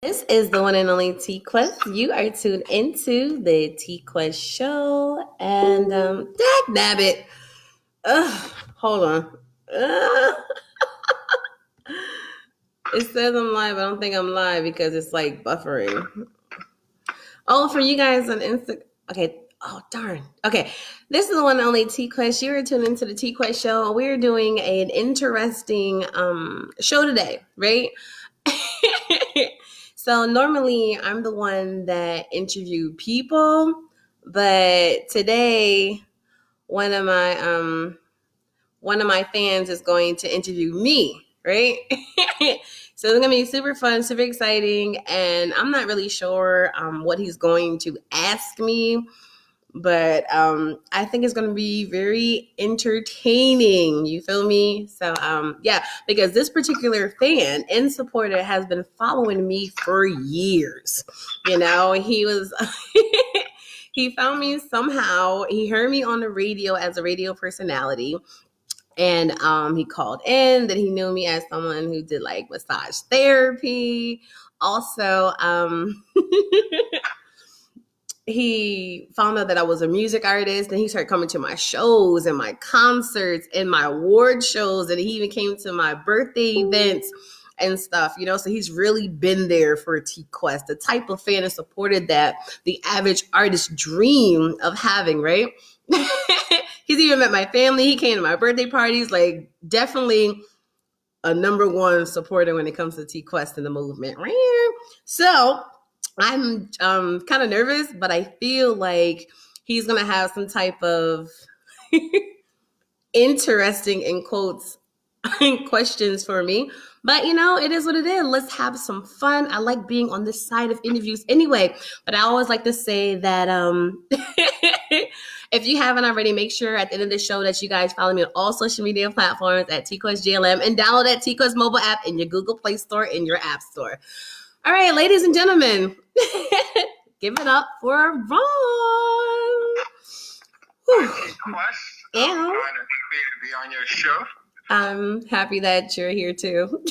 This is the one and only T Quest. You are tuned into the T Quest show. And um dag nabbit. Ugh, hold on. Ugh. it says I'm live. I don't think I'm live because it's like buffering. Oh, for you guys on Insta. Okay. Oh darn. Okay. This is the one and only T Quest. You are tuned into the T Quest show. We're doing an interesting um show today, right? So normally I'm the one that interview people, but today one of my um one of my fans is going to interview me, right? so it's gonna be super fun, super exciting, and I'm not really sure um, what he's going to ask me but um i think it's going to be very entertaining you feel me? So um yeah because this particular fan and supporter has been following me for years you know? He was he found me somehow he heard me on the radio as a radio personality and um he called in that he knew me as someone who did like massage therapy. Also um he found out that I was a music artist and he started coming to my shows and my concerts and my award shows and he even came to my birthday events and stuff, you know. So he's really been there for T Quest, the type of fan and supported that the average artist dream of having, right? he's even met my family, he came to my birthday parties, like definitely a number one supporter when it comes to T Quest and the movement. So I'm um, kind of nervous, but I feel like he's gonna have some type of interesting in quotes questions for me. But you know, it is what it is. Let's have some fun. I like being on this side of interviews anyway. But I always like to say that um if you haven't already, make sure at the end of the show that you guys follow me on all social media platforms at TQuest JLM and download that TQuest mobile app in your Google Play Store in your App Store. All right, ladies and gentlemen, give it up for Ron. Yeah. I'm to be on your show. I'm happy that you're here too.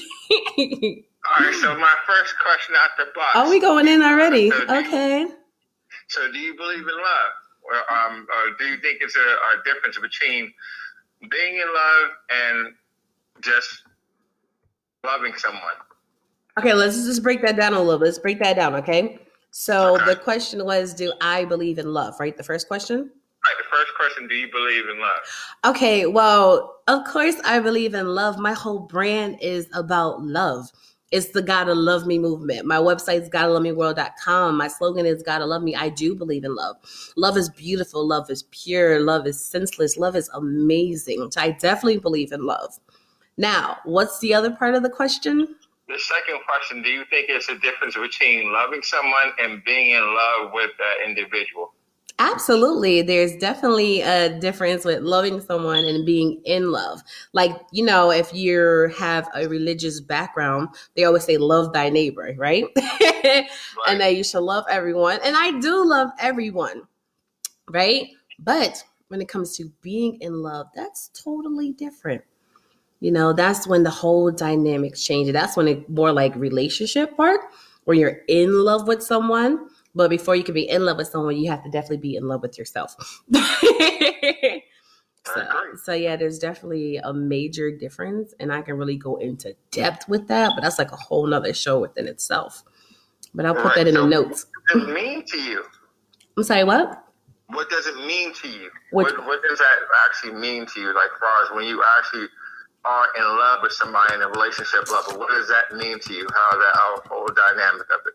All right, so my first question out the box. Are we going in already? So okay. You, so, do you believe in love, or um, or do you think it's a, a difference between being in love and just loving someone? Okay, let's just break that down a little bit. Let's break that down, okay? So the question was, do I believe in love, right? The first question? Right, the first question, do you believe in love? Okay, well, of course I believe in love. My whole brand is about love. It's the Gotta Love Me movement. My website is gotta love me world.com. My slogan is Gotta Love Me. I do believe in love. Love is beautiful. Love is pure. Love is senseless. Love is amazing. So I definitely believe in love. Now, what's the other part of the question? The second question do you think it's a difference between loving someone and being in love with that individual? Absolutely. There's definitely a difference with loving someone and being in love. Like you know if you have a religious background they always say love thy neighbor right, right. and that you should love everyone. And i do love everyone right? But when it comes to being in love that's totally different you know, that's when the whole dynamics change. That's when it more like relationship part where you're in love with someone. But before you can be in love with someone, you have to definitely be in love with yourself. so, uh-huh. so yeah, there's definitely a major difference, and I can really go into depth with that. But that's like a whole nother show within itself. But I'll put right, that in so the notes. What does it mean to you? I'm sorry, what? What does it mean to you? What, what does that actually mean to you? Like, far as when you actually are in love with somebody in a relationship level, what does that mean to you? How that how whole dynamic of it?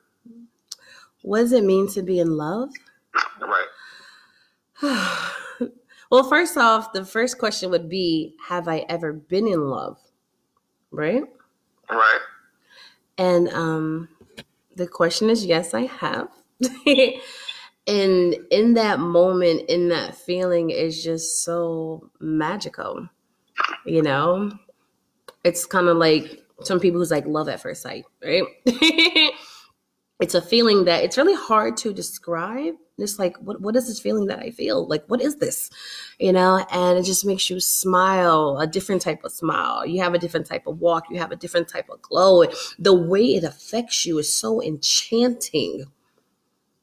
What does it mean to be in love? Right. well, first off, the first question would be Have I ever been in love? Right? Right. And um the question is yes, I have. and in that moment, in that feeling, is just so magical. You know, it's kind of like some people who's like love at first sight, right? it's a feeling that it's really hard to describe. It's like, what, what is this feeling that I feel? Like, what is this? You know, and it just makes you smile, a different type of smile. You have a different type of walk, you have a different type of glow. The way it affects you is so enchanting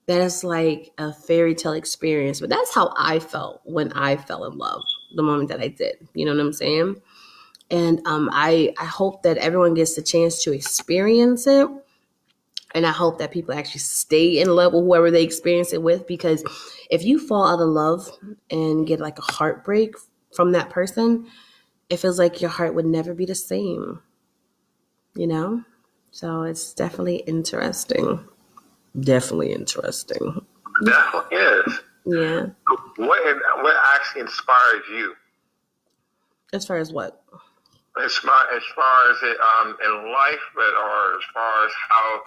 that it's like a fairy tale experience. But that's how I felt when I fell in love the moment that I did. You know what I'm saying? And um, I, I hope that everyone gets the chance to experience it and I hope that people actually stay in love with whoever they experience it with because if you fall out of love and get like a heartbreak from that person, it feels like your heart would never be the same. You know? So it's definitely interesting. Definitely interesting. Definitely is. Yeah. What what actually inspires you? As far as what? As far as far as it um in life, but or as far as how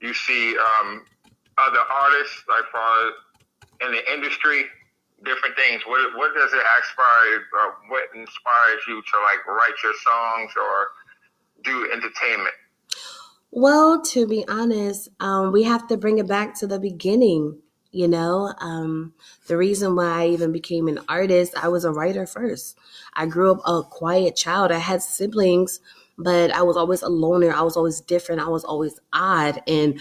you see um, other artists, like far in the industry, different things. What what does it inspire? Uh, what inspires you to like write your songs or do entertainment? Well, to be honest, um, we have to bring it back to the beginning. You know, um, the reason why I even became an artist, I was a writer first. I grew up a quiet child. I had siblings but I was always a loner. I was always different. I was always odd. And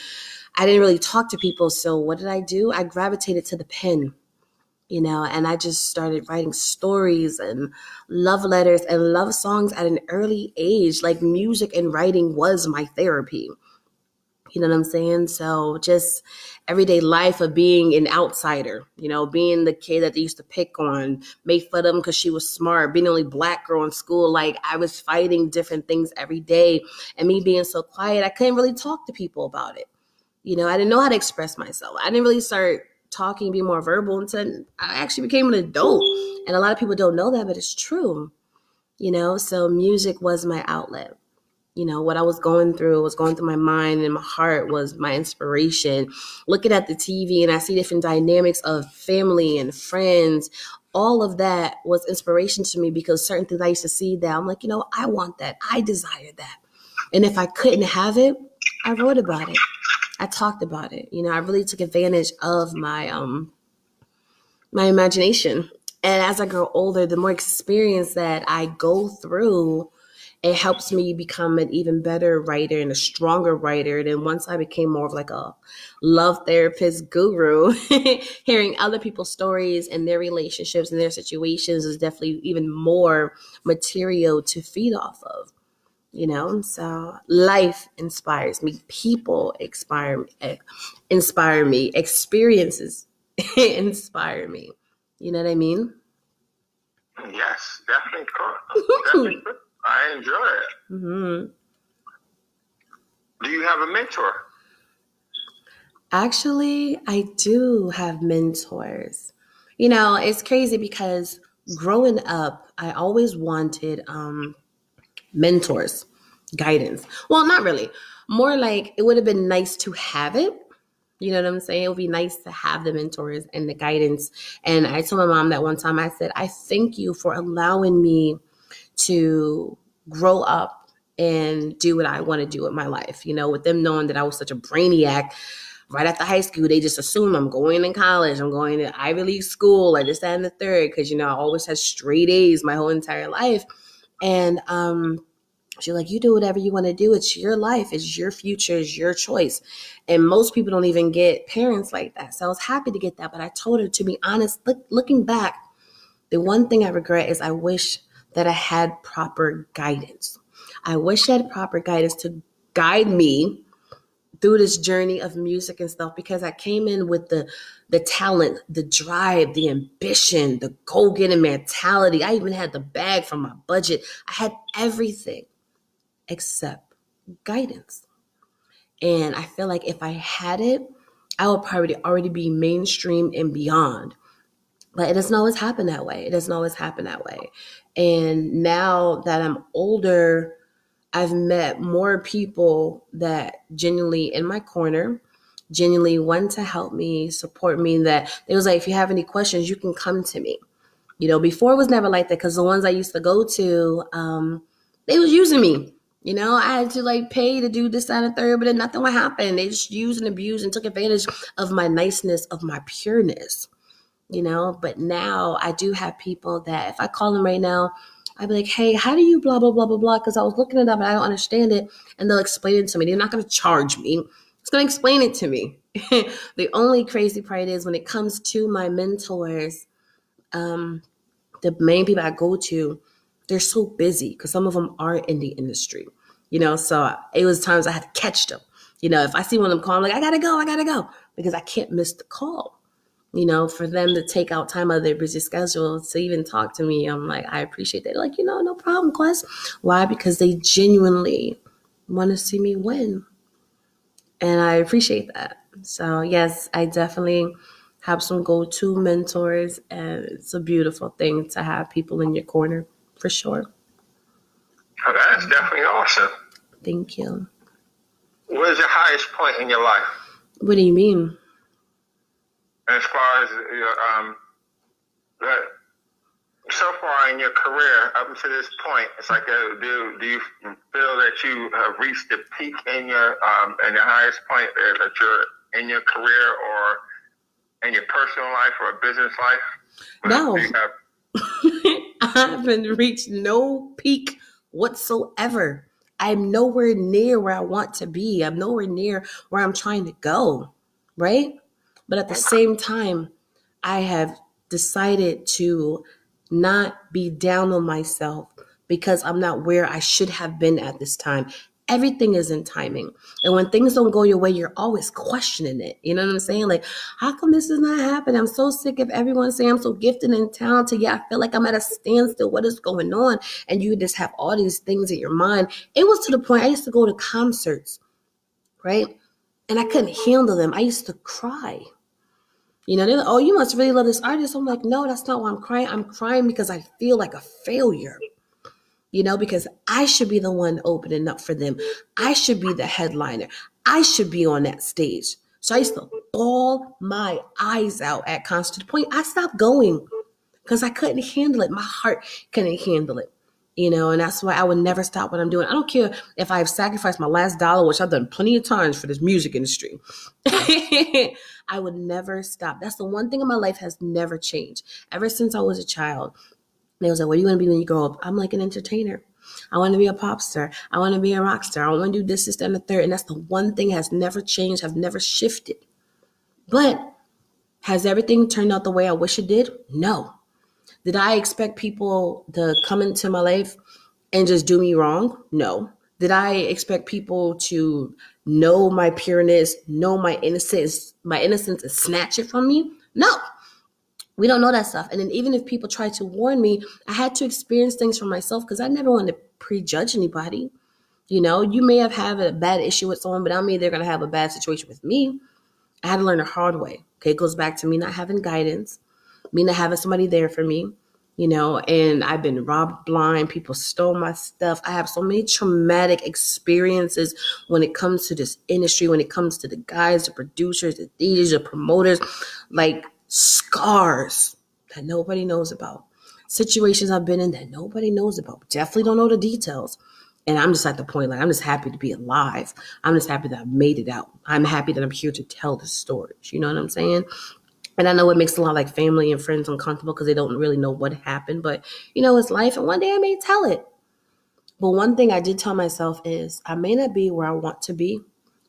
I didn't really talk to people. So what did I do? I gravitated to the pen, you know, and I just started writing stories and love letters and love songs at an early age. Like music and writing was my therapy. You know what I'm saying? So just everyday life of being an outsider, you know, being the kid that they used to pick on, make fun of them because she was smart, being the only black girl in school. Like I was fighting different things every day. And me being so quiet, I couldn't really talk to people about it. You know, I didn't know how to express myself. I didn't really start talking, be more verbal until I actually became an adult. And a lot of people don't know that, but it's true. You know, so music was my outlet you know what i was going through was going through my mind and my heart was my inspiration. Looking at the tv and i see different dynamics of family and friends all of that was inspiration to me because certain things i used to see that i'm like you know i want that. I desire that. And if i couldn't have it i wrote about it. I talked about it. You know i really took advantage of my um my imagination. And as i grow older the more experience that i go through it helps me become an even better writer and a stronger writer. And once I became more of like a love therapist guru, hearing other people's stories and their relationships and their situations is definitely even more material to feed off of. You know, so life inspires me. People inspire me, eh, inspire me. Experiences inspire me. You know what I mean? Yes, definitely. definitely. I enjoy it. Mm-hmm. Do you have a mentor? Actually, I do have mentors. You know, it's crazy because growing up, I always wanted um, mentors, guidance. Well, not really. More like it would have been nice to have it. You know what I'm saying? It would be nice to have the mentors and the guidance. And I told my mom that one time, I said, I thank you for allowing me to grow up and do what I want to do with my life. You know, with them knowing that I was such a brainiac right after high school, they just assume I'm going to college, I'm going to Ivy League school, or this, that, and the third, because, you know, I always had straight A's my whole entire life. And um, she's like, you do whatever you want to do. It's your life, it's your future, it's your choice. And most people don't even get parents like that. So I was happy to get that. But I told her, to be honest, look, looking back, the one thing I regret is I wish that I had proper guidance. I wish I had proper guidance to guide me through this journey of music and stuff because I came in with the the talent, the drive, the ambition, the go-getting mentality. I even had the bag from my budget. I had everything except guidance. And I feel like if I had it, I would probably already be mainstream and beyond. But it doesn't always happen that way. It doesn't always happen that way. And now that I'm older, I've met more people that genuinely in my corner, genuinely want to help me, support me. That it was like, if you have any questions, you can come to me. You know, before it was never like that because the ones I used to go to, um, they was using me. You know, I had to like pay to do this, that, and third, but then nothing would happen. They just used and abused and took advantage of my niceness, of my pureness. You know, but now I do have people that if I call them right now, I'd be like, hey, how do you blah, blah, blah, blah, blah? Because I was looking it up and I don't understand it. And they'll explain it to me. They're not going to charge me. It's going to explain it to me. the only crazy part is when it comes to my mentors, um, the main people I go to, they're so busy because some of them are in the industry, you know. So it was times I had to catch them. You know, if I see one of them call, I'm like, I gotta go, I gotta go, because I can't miss the call you know, for them to take out time out of their busy schedule to even talk to me, I'm like, I appreciate that. like, you know, no problem, Quest. Why? Because they genuinely want to see me win. And I appreciate that. So, yes, I definitely have some go to mentors, and it's a beautiful thing to have people in your corner for sure. Oh, that's definitely awesome. Thank you. What is your highest point in your life? What do you mean? As far as um, that so far in your career up to this point, it's like, uh, do do you feel that you have reached the peak in your um, in your highest point there that you're in your career or in your personal life or business life? No, I haven't reached no peak whatsoever. I'm nowhere near where I want to be. I'm nowhere near where I'm trying to go. Right? But at the same time, I have decided to not be down on myself because I'm not where I should have been at this time. Everything is in timing. And when things don't go your way, you're always questioning it. You know what I'm saying? Like, how come this is not happening? I'm so sick of everyone saying I'm so gifted and talented. Yeah, I feel like I'm at a standstill. What is going on? And you just have all these things in your mind. It was to the point I used to go to concerts, right? And I couldn't handle them. I used to cry. You know, they're like, oh, you must really love this artist. I'm like, no, that's not why I'm crying. I'm crying because I feel like a failure. You know, because I should be the one opening up for them. I should be the headliner. I should be on that stage. So I used to bawl my eyes out at concert to the point I stopped going because I couldn't handle it. My heart couldn't handle it you know, and that's why I would never stop what I'm doing. I don't care if I've sacrificed my last dollar, which I've done plenty of times for this music industry. I would never stop. That's the one thing in my life has never changed. Ever since I was a child, they was like, "What do you to be when you grow up?" I'm like an entertainer. I want to be a pop star. I want to be a rock star. I want to do this, this, and the third. And that's the one thing has never changed, have never shifted. But has everything turned out the way I wish it did? No. Did I expect people to come into my life and just do me wrong? No. Did I expect people to know my pureness, know my innocence, my innocence and snatch it from me? No. We don't know that stuff. And then even if people try to warn me, I had to experience things for myself because I never wanted to prejudge anybody. You know, you may have had a bad issue with someone, but I mean they're gonna have a bad situation with me. I had to learn the hard way. Okay, it goes back to me not having guidance, me not having somebody there for me, you know, and I've been robbed blind. People stole my stuff. I have so many traumatic experiences when it comes to this industry, when it comes to the guys, the producers, the DJs, the promoters, like scars that nobody knows about. Situations I've been in that nobody knows about. Definitely don't know the details. And I'm just at the point, like, I'm just happy to be alive. I'm just happy that I've made it out. I'm happy that I'm here to tell the stories. You know what I'm saying? And I know it makes a lot of like family and friends uncomfortable because they don't really know what happened, but you know, it's life. And one day I may tell it. But one thing I did tell myself is I may not be where I want to be,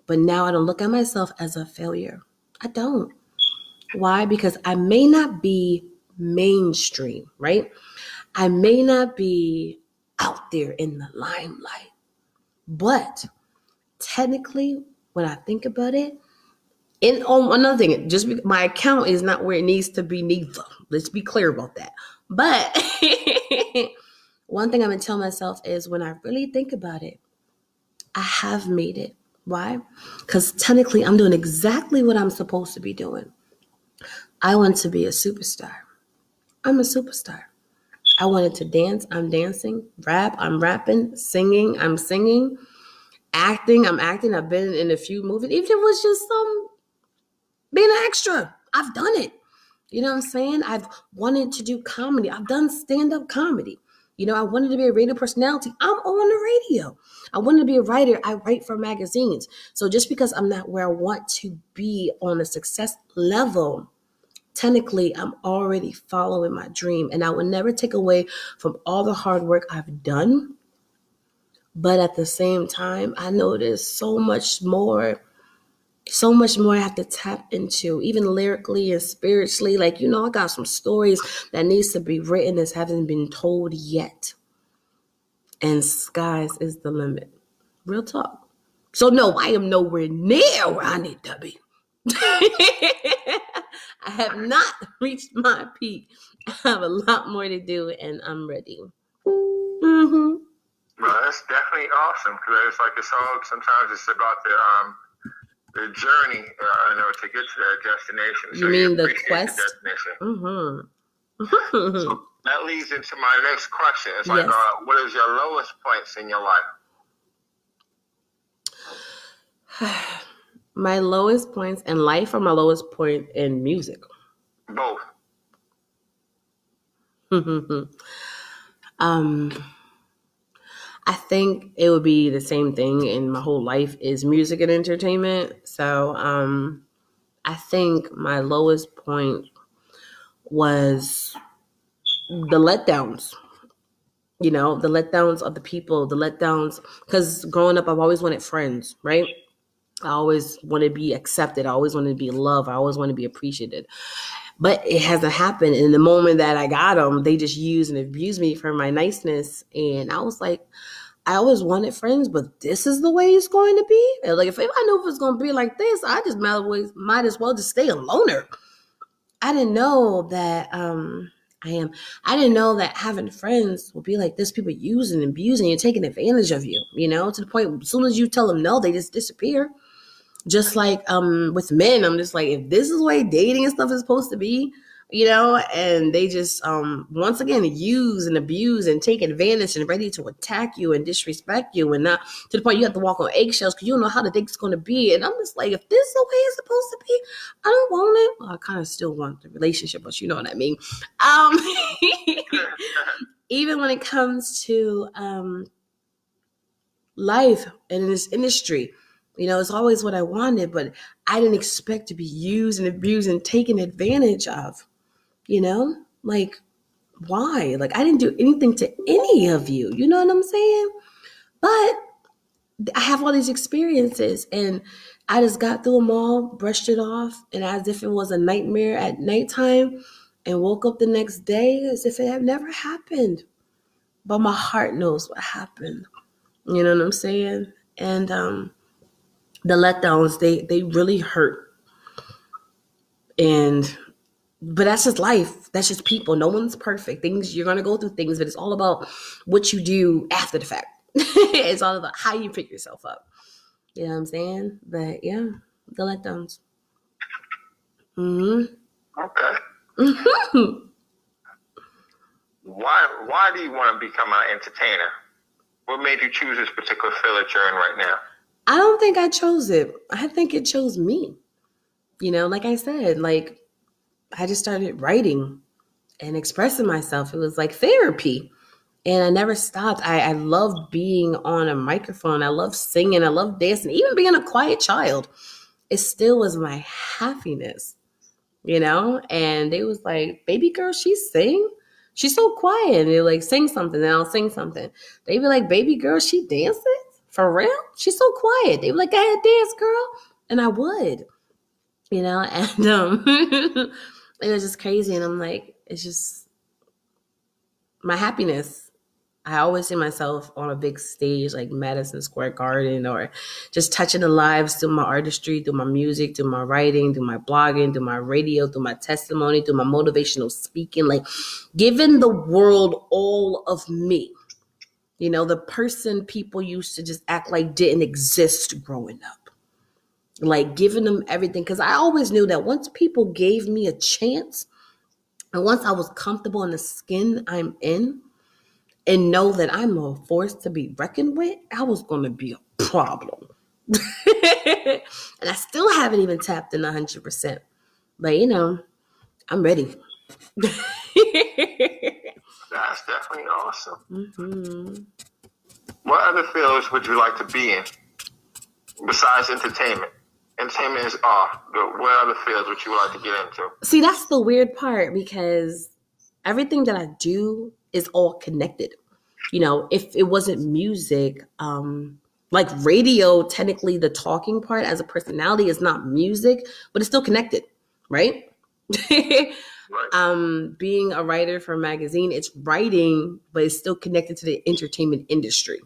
but now I don't look at myself as a failure. I don't. Why? Because I may not be mainstream, right? I may not be out there in the limelight, but technically, when I think about it, and on another thing, just be, my account is not where it needs to be neither. Let's be clear about that. But one thing I'm gonna tell myself is when I really think about it, I have made it. Why? Because technically I'm doing exactly what I'm supposed to be doing. I want to be a superstar. I'm a superstar. I wanted to dance, I'm dancing, rap, I'm rapping, singing, I'm singing, acting, I'm acting. I've been in a few movies, even if it was just some being an extra. I've done it. You know what I'm saying? I've wanted to do comedy. I've done stand-up comedy. You know, I wanted to be a radio personality. I'm on the radio. I wanted to be a writer. I write for magazines. So just because I'm not where I want to be on a success level, technically I'm already following my dream. And I would never take away from all the hard work I've done. But at the same time, I know there's so much more so much more I have to tap into, even lyrically and spiritually. Like, you know, I got some stories that needs to be written that haven't been told yet. And skies is the limit. Real talk. So no, I am nowhere near where I need to be. I have not reached my peak. I have a lot more to do and I'm ready. Mm-hmm. Well, that's definitely awesome because it's like it's all sometimes it's about the um the journey, uh, you know, to get to that destination. So you mean the quest? The mm-hmm. so that leads into my next question. It's like, yes. uh, what is your lowest points in your life? my lowest points in life, or my lowest point in music? Both. um I think it would be the same thing in my whole life is music and entertainment. So um, I think my lowest point was the letdowns. You know, the letdowns of the people, the letdowns. Because growing up, I've always wanted friends, right? I always want to be accepted. I always want to be loved. I always want to be appreciated. But it hasn't happened. And the moment that I got them, they just used and abused me for my niceness. And I was like, I always wanted friends, but this is the way it's going to be. And like if, if I knew if it's going to be like this, I just might, always, might as well just stay a loner. I didn't know that um I am. I didn't know that having friends will be like this. People using and abusing and taking advantage of you. You know, to the point as soon as you tell them no, they just disappear. Just like um with men, I'm just like if this is the way dating and stuff is supposed to be, you know, and they just um once again use and abuse and take advantage and ready to attack you and disrespect you and not to the point you have to walk on eggshells because you don't know how the date's gonna be. And I'm just like, if this is the way it's supposed to be, I don't want it. Well, I kind of still want the relationship, but you know what I mean. Um even when it comes to um life and in this industry. You know, it's always what I wanted, but I didn't expect to be used and abused and taken advantage of you know? Like, why? Like, I didn't do anything to any of you. You know what I'm saying? But I have all these experiences and I just got through them all, brushed it off, and as if it was a nightmare at nighttime, and woke up the next day as if it had never happened. But my heart knows what happened. You know what I'm saying? And um, the letdowns, they they really hurt. And but that's just life. That's just people. No one's perfect. Things you're gonna go through things, but it's all about what you do after the fact. it's all about how you pick yourself up. You know what I'm saying? But yeah, the letdowns. hmm Okay. Why why do you want to become an entertainer? What made you choose this particular field that you're in right now? I don't think I chose it. I think it chose me. You know, like I said, like I just started writing and expressing myself. It was like therapy. And I never stopped. I, I love being on a microphone. I love singing. I love dancing. Even being a quiet child, it still was my happiness, you know? And it was like, baby girl, she sing. She's so quiet. And they like, sing something, and I'll sing something. They be like, baby girl, she dances? For real? She's so quiet. They be like, I had dance, girl. And I would, you know? And um it was just crazy. And I'm like, it's just my happiness. I always see myself on a big stage like Madison Square Garden or just touching the lives through my artistry, through my music, through my writing, through my blogging, through my radio, through my testimony, through my motivational speaking, like giving the world all of me. You know, the person people used to just act like didn't exist growing up like giving them everything because I always knew that once people gave me a chance, And once I was comfortable in the skin I'm in and know that I'm a force to be reckoned with, I was going to be a problem. and I still haven't even tapped in 100%. But, you know, I'm ready. That's definitely awesome. Mm-hmm. What other fields would you like to be in besides entertainment? Entertainment is off, but what other fields would you like to get into? See, that's the weird part because everything that I do is all connected. You know, if it wasn't music, um, like radio, technically the talking part as a personality is not music, but it's still connected, right? right. Um, being a writer for a magazine, it's writing, but it's still connected to the entertainment industry.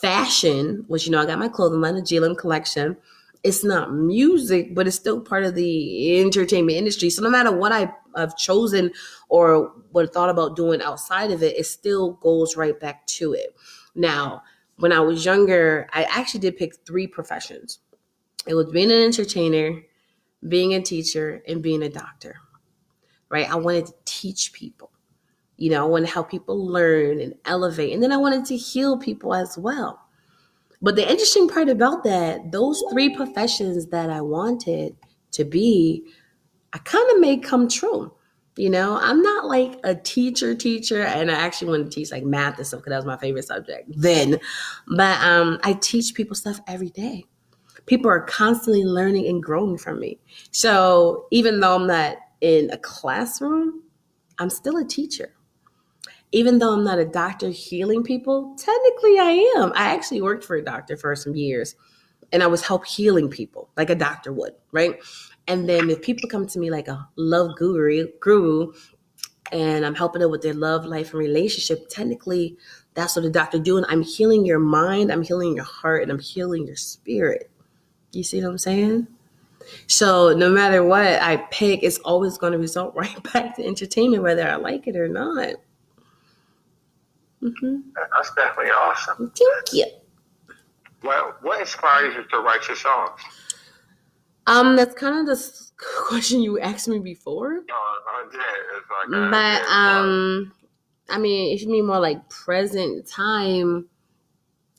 Fashion, which you know, I got my clothing line, the GLM collection it's not music, but it's still part of the entertainment industry. So no matter what I, have chosen or what thought about doing outside of it, it still goes right back to it. Now, when I was younger, I actually did pick three professions. It was being an entertainer, being a teacher, and being a doctor. Right? I wanted to teach people. You know, I wanted to help people learn and elevate. And then I wanted to heal people as well. But the interesting part about that, those three professions that I wanted to be, I kind of made come true. You know, I'm not like a teacher teacher, and I actually wanted to teach like math and stuff because that was my favorite subject then. But um, I teach people stuff every day. People are constantly learning and growing from me. So even though I'm not in a classroom, I'm still a teacher even though I'm not a doctor healing people, technically I am. I actually worked for a doctor for some years and I was help healing people like a doctor would, right? And then if people come to me like a love guru, guru and I'm helping them with their love life and relationship, technically that's what a doctor doing. I'm healing your mind, I'm healing your heart, and I'm healing your spirit. You see what I'm saying? So no matter what I pick, it's always going to result right back to entertainment, whether I like it or not. Mm-hmm. That's definitely awesome. Thank you. Well, what inspires you to write your songs? Um, that's kind of the question you asked me before. Oh, I did. It's like, but um, I mean, if you mean more like present time,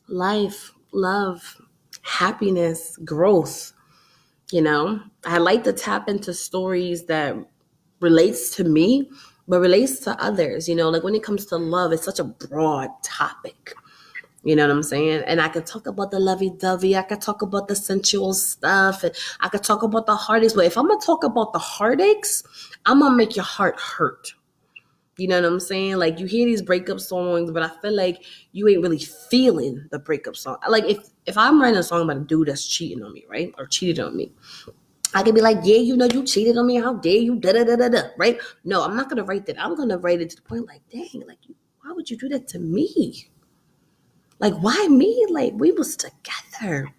life, love, happiness, growth. You know, I like to tap into stories that relates to me but relates to others. You know, like when it comes to love, it's such a broad topic. You know what I'm saying? And I could talk about the lovey dovey. I could talk about the sensual stuff. And I could talk about the heartaches. But if I'm going to talk about the heartaches, I'm going to make your heart hurt. You know what I'm saying? Like you hear these breakup songs, but I feel like you ain't really feeling the breakup song. Like if if I'm writing a song about a dude that's cheating on me, right? Or cheated on me, I could be like, yeah, you know, you cheated on me. How dare you? Da da da da da. Right? No, I'm not gonna write that. I'm gonna write it to the point like, dang, like, why would you do that to me? Like, why me? Like, we was together.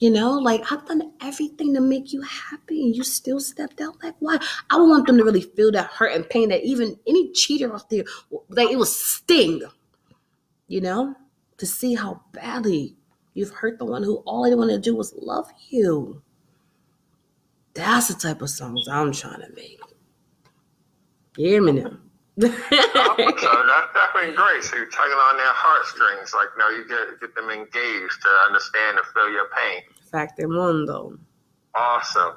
You know, like I've done everything to make you happy, and you still stepped out. Like, why? I don't want them to really feel that hurt and pain that even any cheater out there, like it was sting. You know, to see how badly you've hurt the one who all they want to do was love you. That's the type of songs I'm trying to make. You hear me now? Oh, so that's definitely great. So you're tugging on their heartstrings, like you know, you get get them engaged to understand and feel your pain. Factor mundo. Awesome.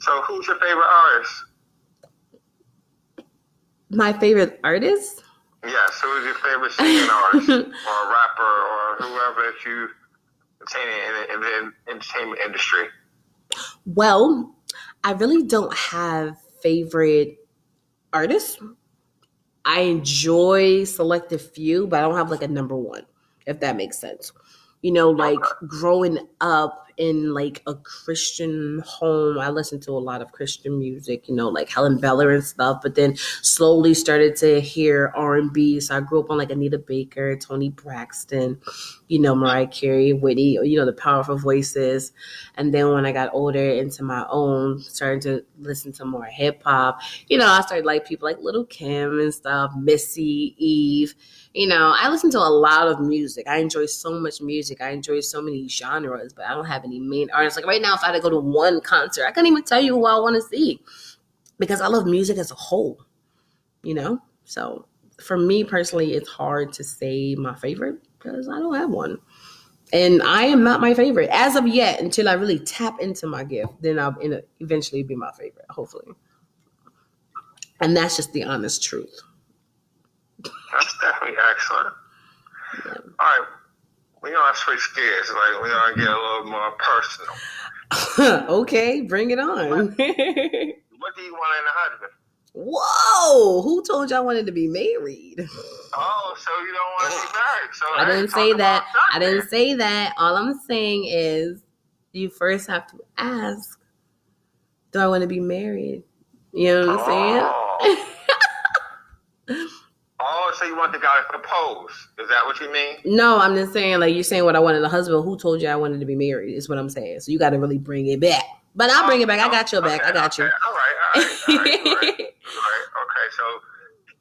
So who's your favorite artist? My favorite artist? Yes, who is your favorite singing artist or rapper or whoever that you entertain in, in the entertainment industry? Well, I really don't have favorite artists. I enjoy select a few, but I don't have like a number one, if that makes sense. You know, like growing up in like a Christian home. I listened to a lot of Christian music, you know, like Helen Keller and stuff, but then slowly started to hear R&B. So I grew up on like Anita Baker, Toni Braxton, you know, Mariah Carey, Whitney, you know, the powerful voices. And then when I got older into my own, started to listen to more hip hop, you know, I started like people like Lil' Kim and stuff, Missy, Eve you know, I listen to a lot of music. I enjoy so much music. I enjoy so many genres, but I don't have any main artists. Like right now, if I had to go to one concert, I couldn't even tell you who I want to see because I love music as a whole. you know? So for me personally, it's hard to say my favorite because I don't have one. And I am not my favorite as of yet until I really tap into my gift. Then I'll eventually be my favorite, hopefully. And that's just the honest truth. That's definitely excellent. Yeah. All right. We're going to switch gears. Like, we're going to get a little more personal. okay, bring it on. what, what do you want in a husband? Whoa! Who told you I wanted to be married? Oh, so you don't want to be married? So I didn't say that. I didn't say that. All I'm saying is, you first have to ask, "Do I want to be married?" You know what I'm oh. saying? oh, so you want the guy to propose? Is that what you mean? No, I'm just saying, like you're saying, what I wanted a husband. Who told you I wanted to be married? Is what I'm saying. So you got to really bring it back. But I'll bring it back. I got your back. Okay, I got okay. you. All right. All right. All right. All right. Okay, so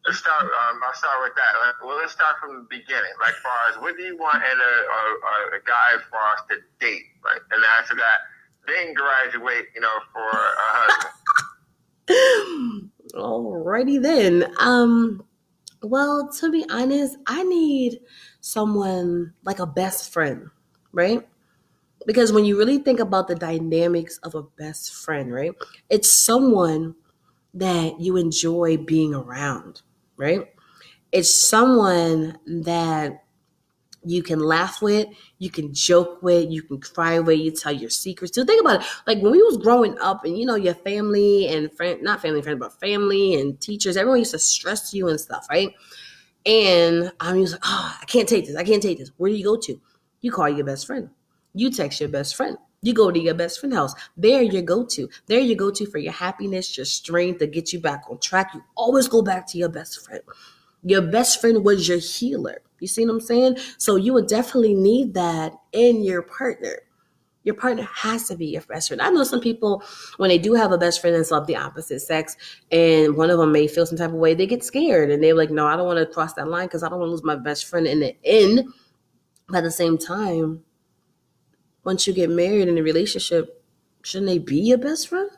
let's start. Um, I'll start with that. Well, let's start from the beginning. Like, far as what do you want in a, a, a guy far as to date, right? And after that, then graduate. You know, for a husband. Alrighty then. Um. Well, to be honest, I need someone like a best friend, right? Because when you really think about the dynamics of a best friend, right? It's someone that you enjoy being around, right? It's someone that you can laugh with, you can joke with, you can cry with, you tell your secrets. to. think about it. Like when we was growing up and you know your family and friend not family and friends, but family and teachers, everyone used to stress you and stuff, right? And I'm just like, oh, I can't take this. I can't take this. Where do you go to? You call your best friend. You text your best friend. You go to your best friend house. There you go to. There you go to for your happiness, your strength to get you back on track. You always go back to your best friend. Your best friend was your healer. You see what I'm saying? So you would definitely need that in your partner. Your partner has to be your best friend. I know some people, when they do have a best friend that's of the opposite sex, and one of them may feel some type of way, they get scared and they're like, no, I don't want to cross that line because I don't want to lose my best friend in the end. But at the same time, once you get married in a relationship, shouldn't they be your best friend?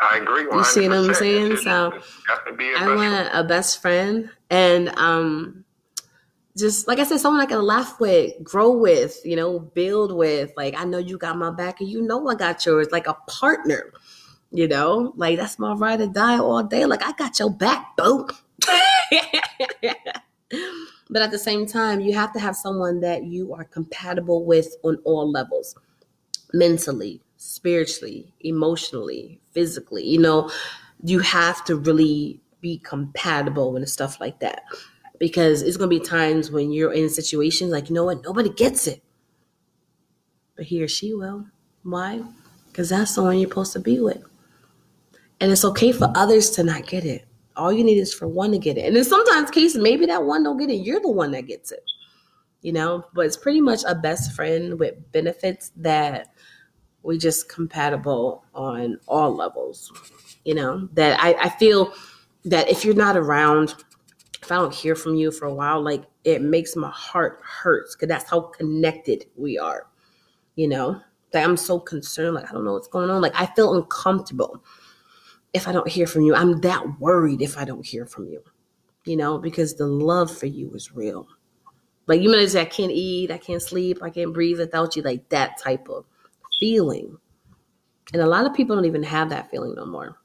I agree. With you see what I'm saying? So I want a best friend, and um, just like I said, someone I can laugh with, grow with, you know, build with. Like I know you got my back, and you know I got yours. Like a partner, you know, like that's my ride or die all day. Like I got your back, boo. But at the same time, you have to have someone that you are compatible with on all levels mentally, spiritually, emotionally, physically. You know, you have to really be compatible and stuff like that. Because it's going to be times when you're in situations like, you know what, nobody gets it. But he or she will. Why? Because that's the one you're supposed to be with. And it's okay for others to not get it. All you need is for one to get it. And in sometimes cases, maybe that one don't get it. You're the one that gets it. You know, but it's pretty much a best friend with benefits that we just compatible on all levels. You know, that I, I feel that if you're not around, if I don't hear from you for a while, like it makes my heart hurts because that's how connected we are. You know, that I'm so concerned, like I don't know what's going on. Like I feel uncomfortable if I don't hear from you. I'm that worried if I don't hear from you, you know, because the love for you is real. Like you might say, I can't eat, I can't sleep, I can't breathe without you, like that type of feeling. And a lot of people don't even have that feeling no more.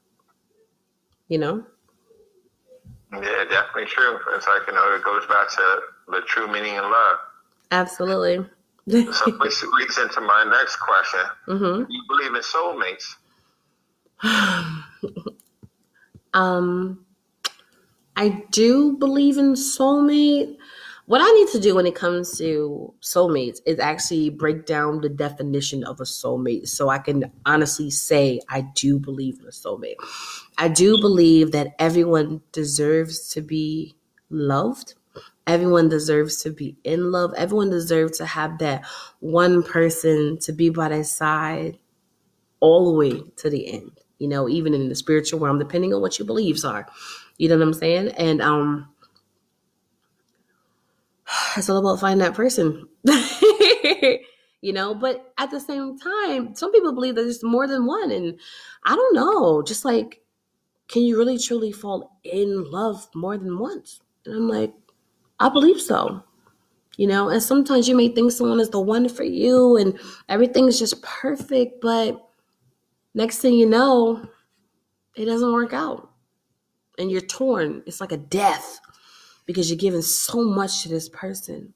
You know? Yeah, definitely true. It's like, you know, it goes back to the true meaning of love. Absolutely. so this leads into my next question. Mm-hmm. You believe in soulmates? um, I do believe in soulmate. What I need to do when it comes to soulmates is actually break down the definition of a soulmate so I can honestly say I do believe in a soulmate. I do believe that everyone deserves to be loved. Everyone deserves to be in love. Everyone deserves to have that one person to be by their side all the way to the end you know, even in the spiritual realm, depending on what your beliefs are. You know what I'm saying? And um it's all about finding that person. you know, but at the same time, some people believe that there's more than one. And I don't know, just like can you really truly fall in love more than once? And I'm like, I believe so. You know, and sometimes you may think someone is the one for you and everything's just perfect, but next thing you know, it doesn't work out. And you're torn. It's like a death because you're giving so much to this person.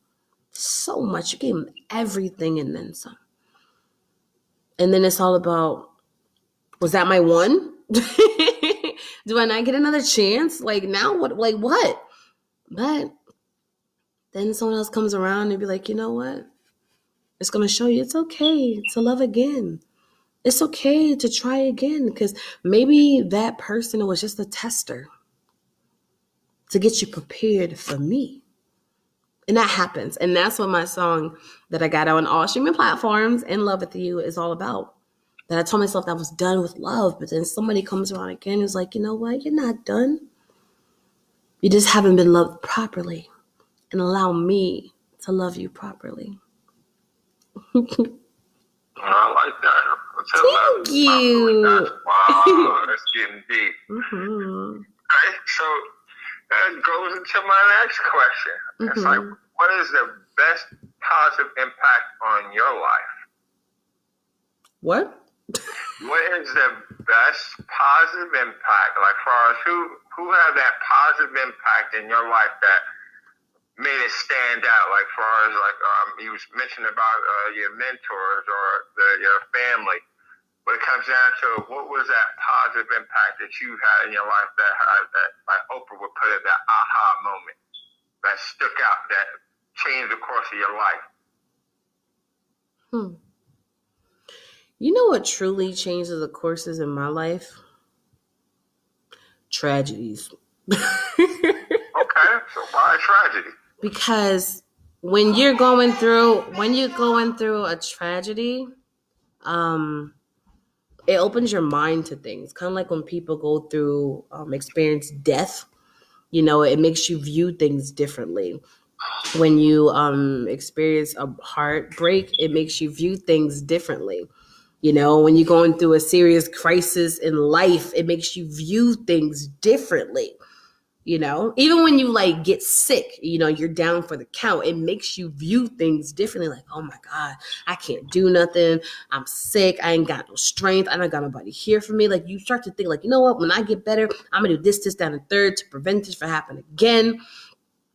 So much. You gave them everything and then some. And then it's all about was that my one? Do I not get another chance? Like now what like what? But then someone else comes around and be like, you know what? It's gonna show you it's okay to love again. It's okay to try again because maybe that person was just a tester to get you prepared for me. And that happens. And that's what my song that I got on all streaming platforms, In Love with You, is all about. That I told myself that I was done with love, but then somebody comes around again and is like, you know what? You're not done. You just haven't been loved properly. And allow me to love you properly. I like that. Thank you. Wow, that's getting deep. Mm-hmm. Okay, so that goes into my next question. Mm-hmm. It's like, what is the best positive impact on your life? What? what is the best positive impact, like far as who who had that positive impact in your life that made it stand out? Like far as like um, you mentioned about uh, your mentors or the, your family. But it comes down to what was that positive impact that you had in your life that had that like Oprah would put it that aha moment that stuck out that changed the course of your life. Hmm. You know what truly changes the courses in my life? Tragedies. okay, so why tragedy? Because when you're going through when you're going through a tragedy, um it opens your mind to things. Kind of like when people go through um, experience death, you know, it makes you view things differently. When you um, experience a heartbreak, it makes you view things differently. You know, when you're going through a serious crisis in life, it makes you view things differently you know even when you like get sick you know you're down for the count it makes you view things differently like oh my god i can't do nothing i'm sick i ain't got no strength i don't got nobody here for me. Like you start to think like you know what? When i get better i'm gonna do this this down and third to prevent this from happening again.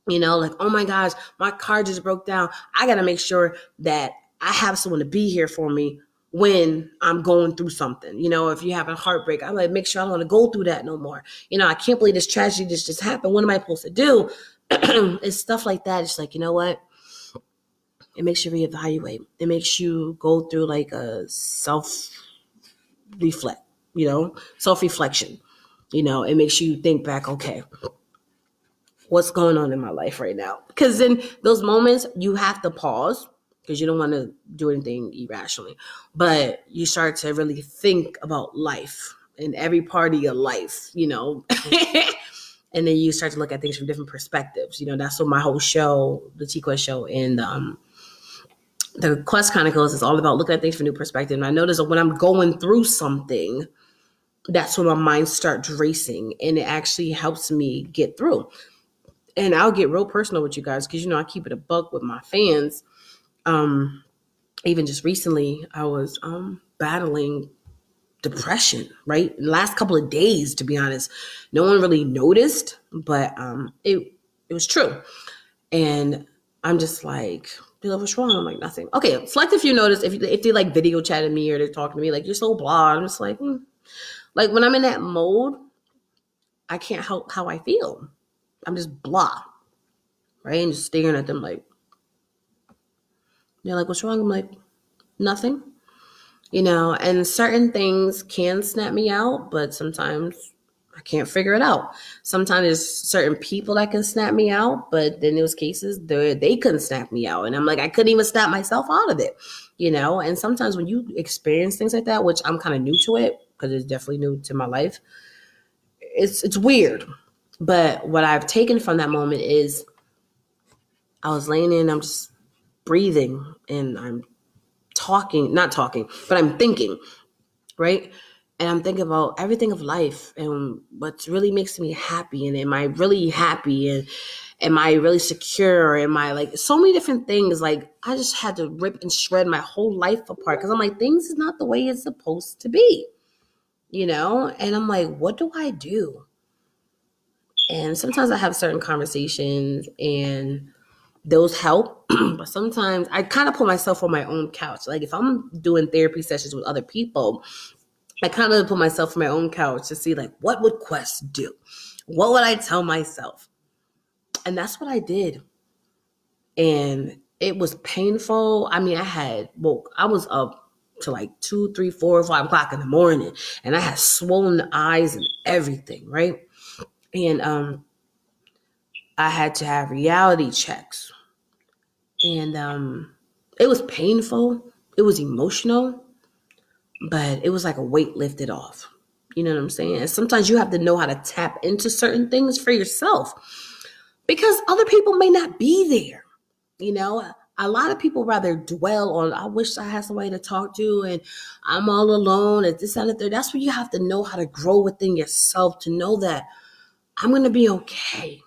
You know like oh my gosh my car just broke down. I gotta make sure that i have someone to be here for me when I'm going through something. You know, if you have a heartbreak, I'm like, make sure I don't want to go through that no more. You know, I can't believe this tragedy just just happened. What am I supposed to do? it's stuff like that. It's like, you know what? It makes you reevaluate. It makes you go through like a self reflect, you know, self reflection. You know, it makes you think back, okay, what's going on in my life right now? Because in those moments, you have to pause because you don't want to do anything irrationally. But you start to really think about life and every part of your life, you know. and then you start to look at things from different perspectives. You know, that's what my whole show, the T Quest show, and um, the Quest Chronicles is all about looking at things from new perspective. And I notice that when I'm going through something, that's when my mind starts racing, and it actually helps me get through. And I'll get real personal with you guys because you know I keep it a buck with my fans um, even just recently, I was um, battling depression, right? last couple of days, to be honest, no one really noticed, but um, it it was true. And I'm just like, what's wrong? I'm like, nothing. Okay, select if you notice, if, if they like video chatting me or they're talking to me, like, you're so blah. I'm just like, hmm. like when I'm in that mode, I can't help how I feel. I'm just blah, right? And just staring at them like, they're like, what's wrong? I'm like, nothing. You know, and certain things can snap me out, but sometimes I can't figure it out. Sometimes there's certain people that can snap me out, but then those cases, they they couldn't snap me out, and I'm like, I couldn't even snap myself out of it, you know. And sometimes when you experience things like that, which I'm kind of new to it because it's definitely new to my life, it's it's weird. But what I've taken from that moment is, I was laying in, I'm just breathing and I'm talking, not talking, but I'm thinking, right? and I'm thinking about everything of life and what really makes me happy and am I really happy and am I really secure? Am I like so many different things? Like I just had to rip and shred my whole life apart because I'm like, things is not the way it's supposed to be, you know? And I'm like, what do I do? And sometimes I have certain conversations and those help. but sometimes I kind of put myself on my own couch. Like if I'm doing therapy sessions with other people, I kind of put myself on my own couch to see like what would Quest do? What would I tell myself? And that's what I did. And it was painful. I mean, I had woke, I was up to like two, three, four, five o'clock in the morning, and I had swollen eyes and everything, right? And um I had to have reality checks. And um it was painful, it was emotional, but it was like a weight lifted off. You know what I'm saying? Sometimes you have to know how to tap into certain things for yourself because other people may not be there. You know, a lot of people rather dwell on, I wish I had somebody to talk to and I'm all alone and this and that. That's where you have to know how to grow within yourself to know that I'm going to be okay.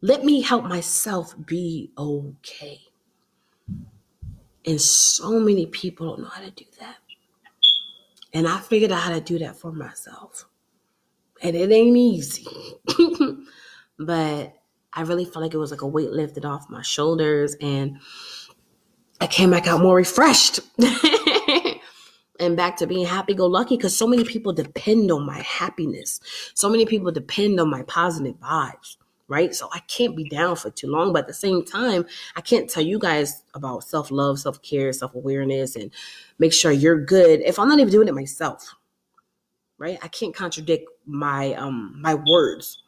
Let me help myself be okay. And so many people don't know how to do that. And I figured out how to do that for myself. And it ain't easy. but I really felt like it was like a weight lifted off my shoulders and I came back out more refreshed and back to being happy go lucky because so many people depend on my happiness. So many people depend on my positive vibes, right? So I can't be down for too long. But at the same time, I can't tell you guys about self love, self care, self awareness, and make sure you're good if I'm not even doing it myself, right? I can't contradict my um my words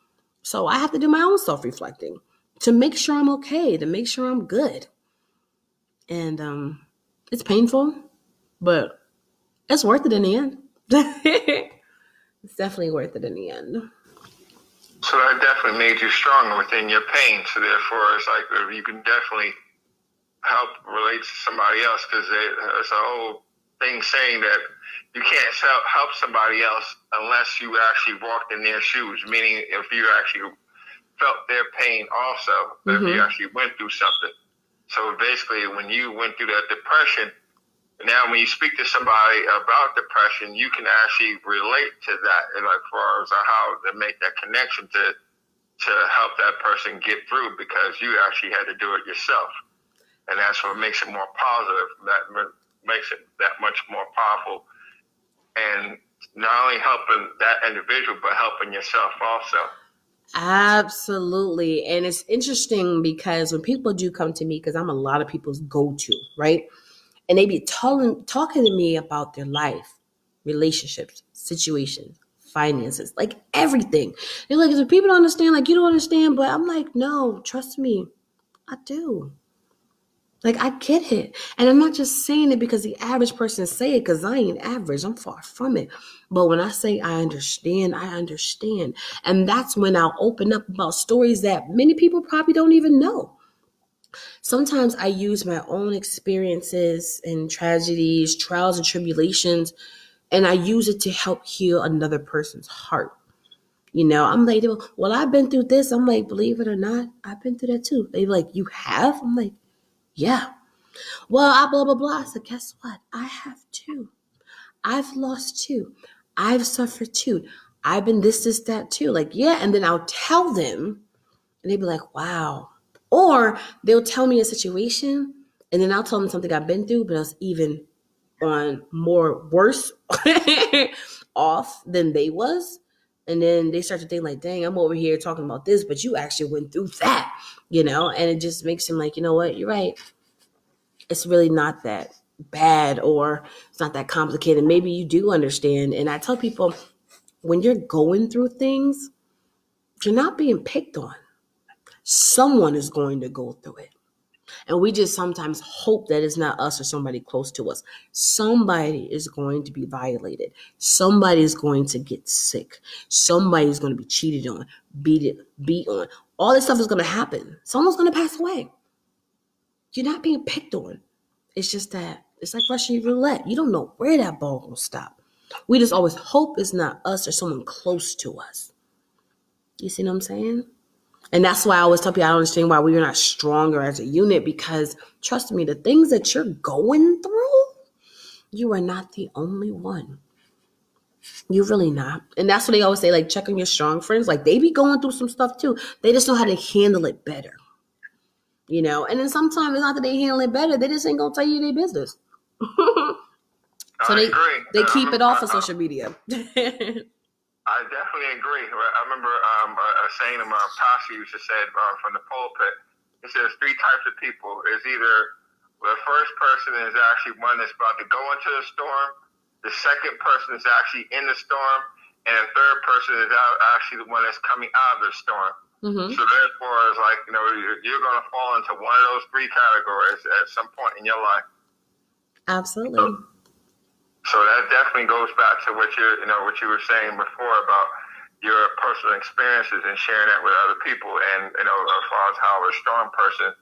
so I have to do my own self reflecting to make sure I'm okay, to make sure I'm good. And um, it's painful, but it's worth it in the end. it's definitely worth it in the end. So that definitely made you stronger within your pain. So therefore, it's like uh, you can definitely help relate to somebody else because it's a whole thing saying that you can't help somebody else unless you actually walked in their shoes. Meaning, if you actually felt their pain, also, mm-hmm. if you mm-hmm. actually went through something. So basically, when you went through that depression, now when you speak to somebody about depression, you can actually relate to that, and like far as how to make that connection to to help that person get through because you actually had to do it yourself, and that's what makes it more positive. That makes it that much more powerful and not only helping that individual, but helping yourself also. Absolutely. And it's interesting because when people do come to me, because I'm a lot of people's go to, right? And they be telling, talking to me about their life, relationships, situations, finances, like everything. They're like, if people don't understand, like, you don't understand. But I'm like, no, trust me, I do. Like I get it. And I'm not just saying it because the average person say it because I ain't average. I'm far from it. But when I say I understand, I understand. And that's when I'll open up about stories that many people probably don't even know. Sometimes I use my own experiences and tragedies, trials and tribulations, and I use it to help heal another person's heart. You know, I'm like, well, I've been through this. I'm like, believe it or not, I've been through that too. They like, you have? I'm like, yeah. Well, I blah, blah, blah. So guess what? I have too. I've lost too. I've suffered too. I've been this, this, that too. Like, yeah. And then I'll tell them, and they'd be like, wow. Or they'll tell me a situation, and then I'll tell them something I've been through, but it's even on more worse off than they was. And then they start to think like, dang, I'm over here talking about this, but you actually went through that, you know? And it just makes them like, you know what, you're right. It's really not that bad or it's not that complicated. Maybe you do understand. And I tell people when you're going through things, you're not being picked on. Someone is going to go through it. And we just sometimes hope that it's not us or somebody close to us. Somebody is going to be violated. Somebody is going to get sick. Somebody is going to be cheated on, beat it, beat on. All this stuff is going to happen. Someone's going to pass away. You're not being picked on. It's just that it's like Russian roulette. You don't know where that ball will stop. We just always hope it's not us or someone close to us. You see what I'm saying? And that's why I always tell people I don't understand why we are not stronger as a unit because trust me, the things that you're going through, you are not the only one. You're really not. And that's what they always say, like, check on your strong friends. Like, they be going through some stuff too. They just know how to handle it better. You know, and then sometimes it's not that they handle it better, they just ain't gonna tell you their business. so they they keep it off of social media. I definitely agree. I remember um, a, a saying of my pastor used to say uh, from the pulpit. He says three types of people. It's either the first person is actually one that's about to go into the storm. The second person is actually in the storm, and the third person is actually the one that's coming out of the storm. Mm-hmm. So therefore, it's like you know you're, you're going to fall into one of those three categories at some point in your life. Absolutely. So, so that definitely goes back to what you you know what you were saying before about your personal experiences and sharing that with other people. And you know, as far as how a strong person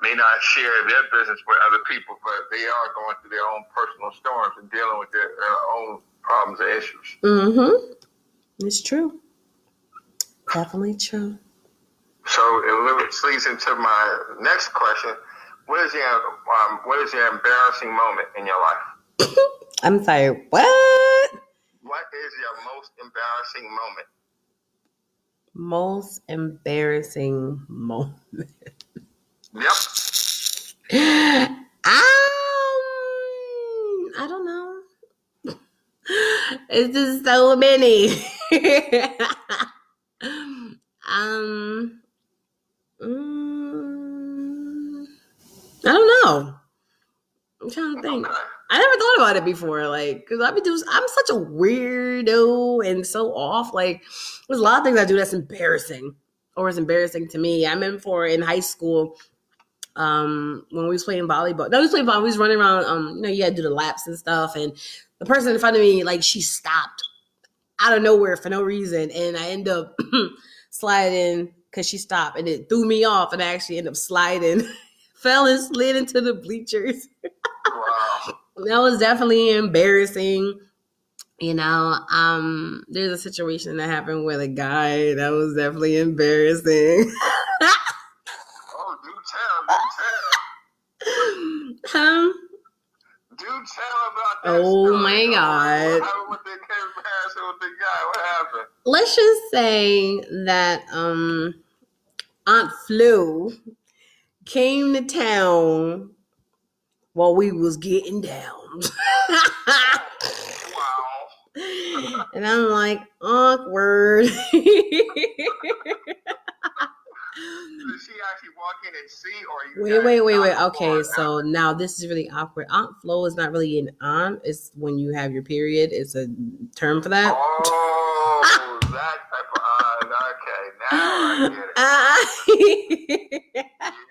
may not share their business with other people, but they are going through their own personal storms and dealing with their uh, own problems and issues. Mm-hmm. It's true. Definitely true. So it leads into my next question: What is your um, what is your embarrassing moment in your life? I'm sorry, what? What is your most embarrassing moment? Most embarrassing moment. Yep. Um, I don't know. It's just so many. um, mm, I don't know. I'm trying to think. I never thought about it before, like, cause I be doing. I'm such a weirdo and so off. Like, there's a lot of things I do that's embarrassing, or is embarrassing to me. I'm in for in high school, um, when we was playing volleyball. No, we was playing volleyball. We was running around. Um, you know, you had to do the laps and stuff, and the person in front of me, like, she stopped out of nowhere for no reason, and I end up sliding because she stopped, and it threw me off, and I actually end up sliding, fell and slid into the bleachers. that was definitely embarrassing. You know, um, there's a situation that happened with a guy that was definitely embarrassing. oh, do tell, do tell. Um, do tell about that. Oh story. my god. What, with the guy? What happened? Let's just say that um Aunt Flo came to town while we was getting down. wow. and I'm like, awkward. Did she actually walk in and see, or wait, wait, wait, wait. Okay, so now this is really awkward. Aunt Flo is not really an aunt. It's when you have your period. It's a term for that. Oh, that type of aunt. Okay, now I get it. Uh,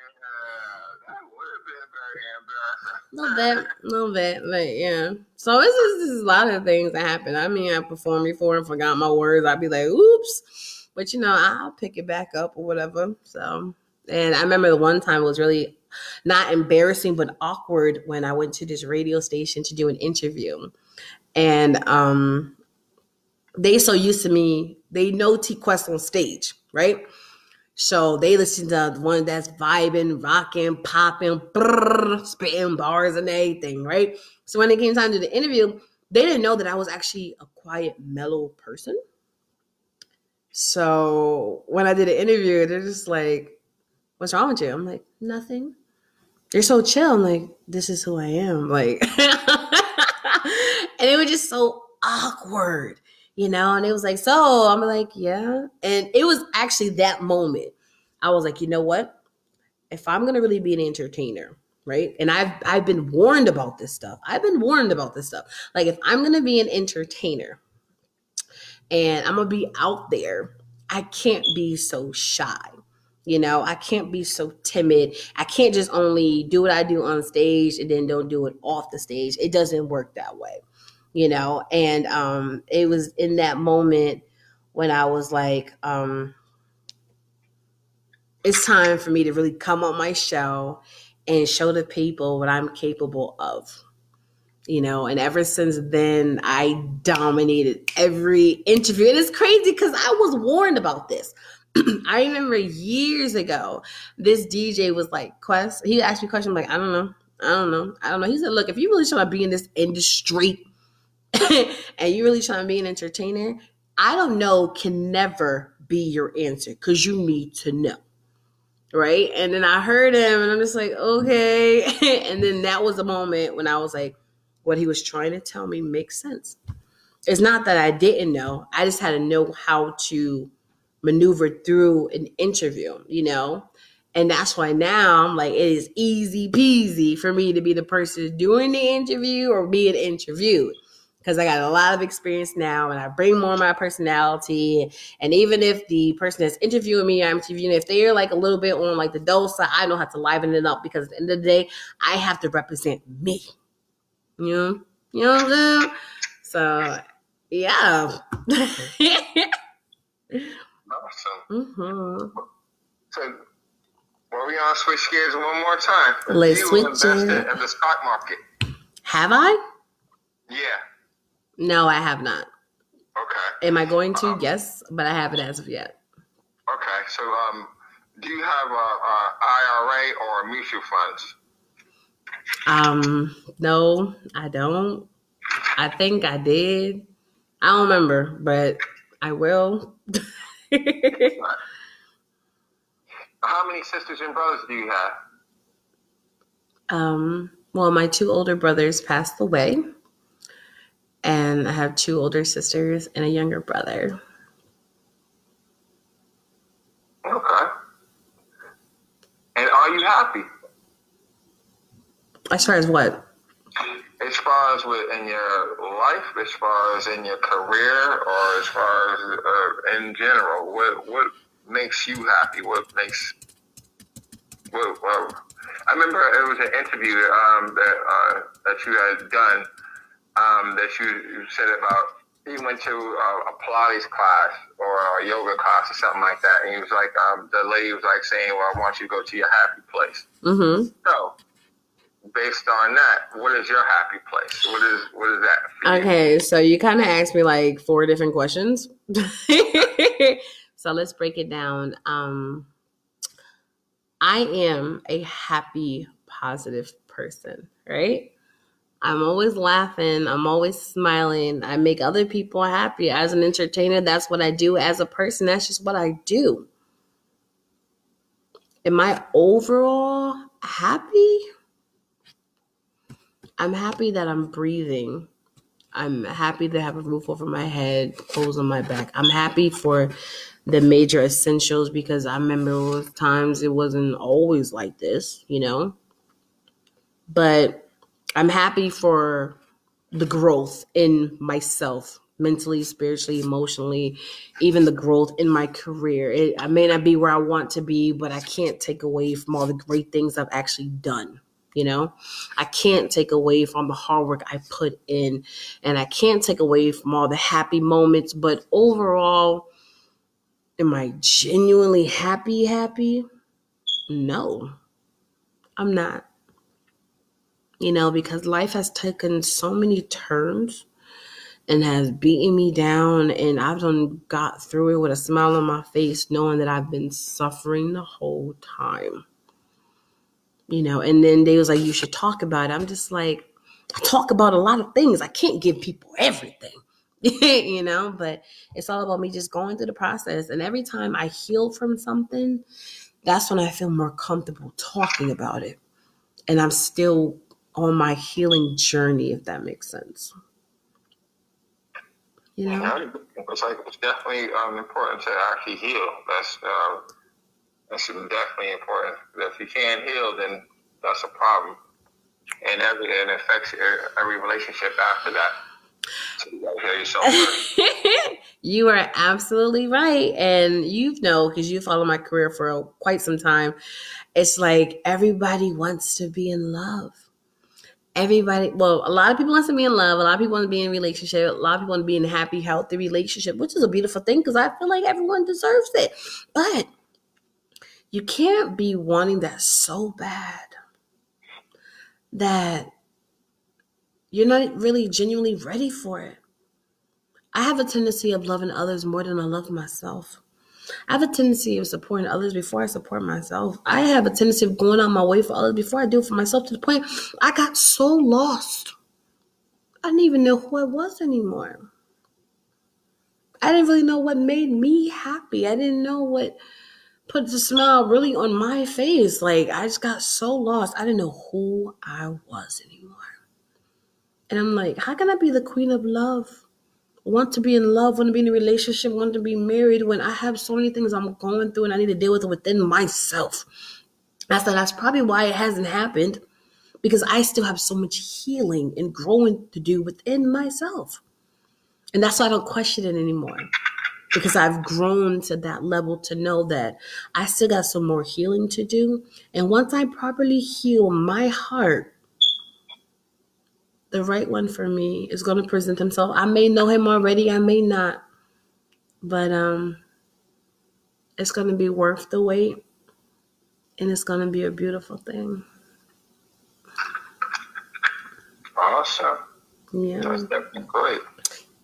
a little bit, a little bit, but yeah. So it's just, it's a lot of things that happen. I mean, I performed before and forgot my words. I'd be like, "Oops," but you know, I'll pick it back up or whatever. So, and I remember the one time it was really not embarrassing but awkward when I went to this radio station to do an interview, and um, they so used to me, they know T Quest on stage, right? So they listen to the one that's vibing, rocking, popping, brrr, spitting bars and everything, right? So when it came time to the interview, they didn't know that I was actually a quiet, mellow person. So when I did an interview, they're just like, What's wrong with you? I'm like, Nothing. They're so chill. I'm like, This is who I am. Like, and it was just so awkward you know? And it was like, so I'm like, yeah. And it was actually that moment. I was like, you know what? If I'm gonna really be an entertainer, right? And I've I've been warned about this stuff. I've been warned about this stuff. Like if I'm gonna be an entertainer and I'm gonna be out there, I can't be so shy. You know, I can't be so timid. I can't just only do what I do on stage and then don't do it off the stage. It doesn't work that way you know and um it was in that moment when i was like um it's time for me to really come on my show and show the people what i'm capable of you know, and ever since then, I dominated every interview. And it's crazy because I was warned about this. I remember years ago, this DJ was like, Quest, he asked me a question, I'm like, I don't know. I don't know. I don't know. He said, Look, if you really trying to be in this industry and you really trying to be an entertainer, I don't know can never be your answer because you need to know right? And then I heard him and I'm just like, okay. and then that was a moment when I was like, what he was trying to tell me makes sense. It's not that I didn't know, I just had to know how to maneuver through an interview, you know? And that's why now I'm like, it is easy peasy for me to be the person doing the interview or being interviewed because I got a lot of experience now and I bring more of my personality. And even if the person that's interviewing me, I'm interviewing, if they're like a little bit on like the dull side, I know how to liven it up because at the end of the day, I have to represent me. You know, you know what I'm saying? So, yeah. awesome. Mm-hmm. So, well, we gonna switch gears one more time. Let's switch gears. In the stock market. Have I? Yeah. No, I have not. Okay. Am I going to? Um, yes, but I haven't as of yet. Okay. So, um, do you have a, a IRA or mutual funds? Um, no, I don't. I think I did. I don't remember, but I will. How many sisters and brothers do you have? Um, well, my two older brothers passed away and I have two older sisters and a younger brother. Okay. And are you happy? As far as what? As far as in your life, as far as in your career, or as far as uh, in general, what what makes you happy? What makes what? Well, I remember it was an interview um, that uh, that you had done um, that you, you said about he went to uh, a Pilates class or a yoga class or something like that, and he was like, um, the lady was like saying, "Well, I want you to go to your happy place." Mm-hmm. So, based on that, what is your happy place? What is what is that? okay, so you kind of asked me like four different questions. so let's break it down. Um, I am a happy, positive person, right? I'm always laughing. I'm always smiling. I make other people happy. As an entertainer, that's what I do. As a person, that's just what I do. Am I overall happy? I'm happy that I'm breathing. I'm happy to have a roof over my head, clothes on my back. I'm happy for the major essentials because I remember times it wasn't always like this, you know? But I'm happy for the growth in myself mentally, spiritually, emotionally, even the growth in my career. It, I may not be where I want to be, but I can't take away from all the great things I've actually done. You know, I can't take away from the hard work I put in, and I can't take away from all the happy moments. But overall, am I genuinely happy? Happy? No, I'm not you know, because life has taken so many turns and has beaten me down and I've done got through it with a smile on my face knowing that I've been suffering the whole time. You know, and then they was like, you should talk about it. I'm just like, I talk about a lot of things. I can't give people everything. you know, but it's all about me just going through the process. And every time I heal from something, that's when I feel more comfortable talking about it. And I'm still on my healing journey, if that makes sense. You know, it's like it's definitely um, important to actually heal. That's um, that's definitely important. If you can't heal, then that's a problem, and every and it affects every relationship after that. So you, you are absolutely right, and you know because you follow my career for quite some time. It's like everybody wants to be in love everybody well a lot of people want to be in love a lot of people want to be in relationship a lot of people want to be in a happy healthy relationship which is a beautiful thing because i feel like everyone deserves it but you can't be wanting that so bad that you're not really genuinely ready for it. I have a tendency of loving others more than I love myself. I have a tendency of supporting others before I support myself. I have a tendency of going out my way for others before I do for myself to the point I got so lost. I didn't even know who I was anymore. I didn't really know what made me happy. I didn't know what put the smile really on my face. Like I just got so lost. I didn't know who I was anymore. And I'm like, how can I be the queen of love? Want to be in love, want to be in a relationship, want to be married when I have so many things I'm going through and I need to deal with within myself. Said that's probably why it hasn't happened because I still have so much healing and growing to do within myself. And that's why I don't question it anymore because I've grown to that level to know that I still got some more healing to do. And once I properly heal my heart, the right one for me is going to present himself. I may know him already, I may not. But um it's going to be worth the wait and it's going to be a beautiful thing. Awesome. Yeah. That's definitely great.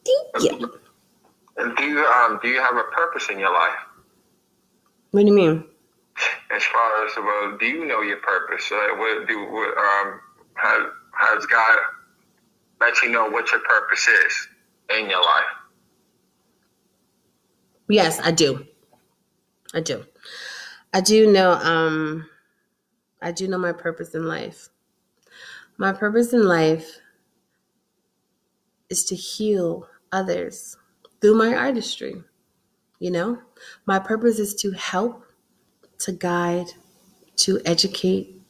Thank you. And do you um do you have a purpose in your life? What do you mean? As far as well, do you know your purpose? Uh, what do what um has has God let you know what your purpose is in your life? Yes, I do. I do. I do know um I do know my purpose in life. My purpose in life is to heal others through my artistry. You know, my purpose is to help, to guide, to educate,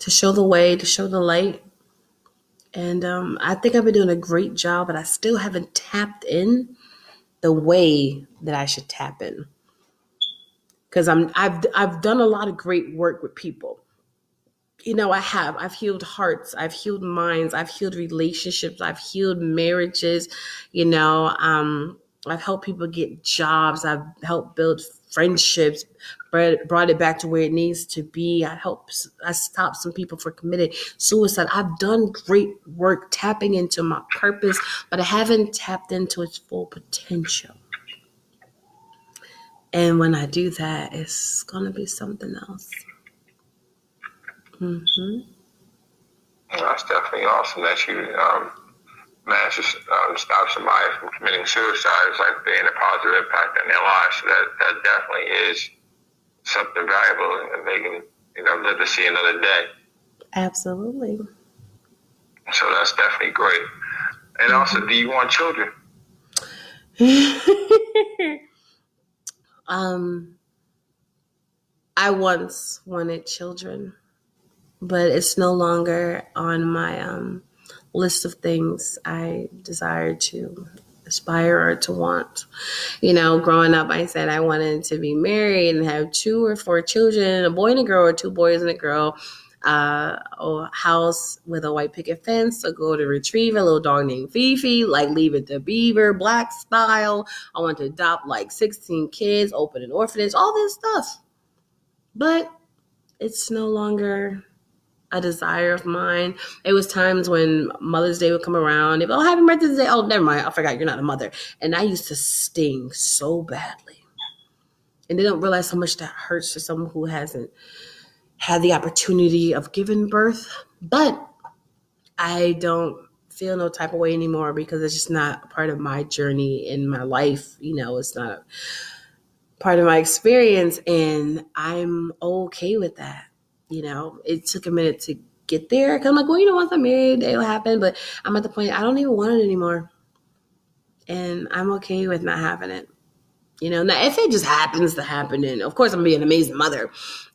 to show the way, to show the light. And um, I think I've been doing a great job, but I still haven't tapped in the way that I should tap in. Because I'm I've I've done a lot of great work with people you know, I have. I've healed hearts. I've healed minds. I've healed relationships. I've healed marriages. You know, um, I've helped people get jobs. I've helped build friendships, brought it back to where it needs to be. I helped, I stopped some people from committing suicide. I've done great work tapping into my purpose, but I haven't tapped into its full potential. And when I do that, it's going to be something else. Mm-hmm. That's definitely awesome that you um, to um, stop somebody from committing suicide. It's like being a positive impact on their lives. So that, that definitely is something valuable and they can, you know, live to see another day. Absolutely. So that's definitely great. And also, do you want children? um, I once wanted children but it's no longer on my um, list of things I desire to aspire or to want. You know, growing up, I said I wanted to be married and have two or four children, a boy and a girl, or two boys and a girl. Uh, a house with a white picket fence, a golden retriever, a little dog named Fifi, like leave it to Beaver, black style. I want to adopt like 16 kids, open an orphanage, all this stuff. But it's no longer a desire of mine. It was times when Mother's Day would come around. Be, oh, happy Mother's Day. Oh, never mind. I forgot you're not a mother. And I used to sting so badly. And they don't realize how much that hurts to someone who hasn't had the opportunity of giving birth. But I don't feel no type of way anymore because it's just not part of my journey in my life. You know, it's not part of my experience. And I'm okay with that you know, it took a minute to get there. Cause I'm like, well, you know, once I'm married, it'll happen. But I'm at the point I don't even want it anymore. And I'm okay with not having it. You know, now if it just happens to happen, then of course I'm gonna be an amazing mother.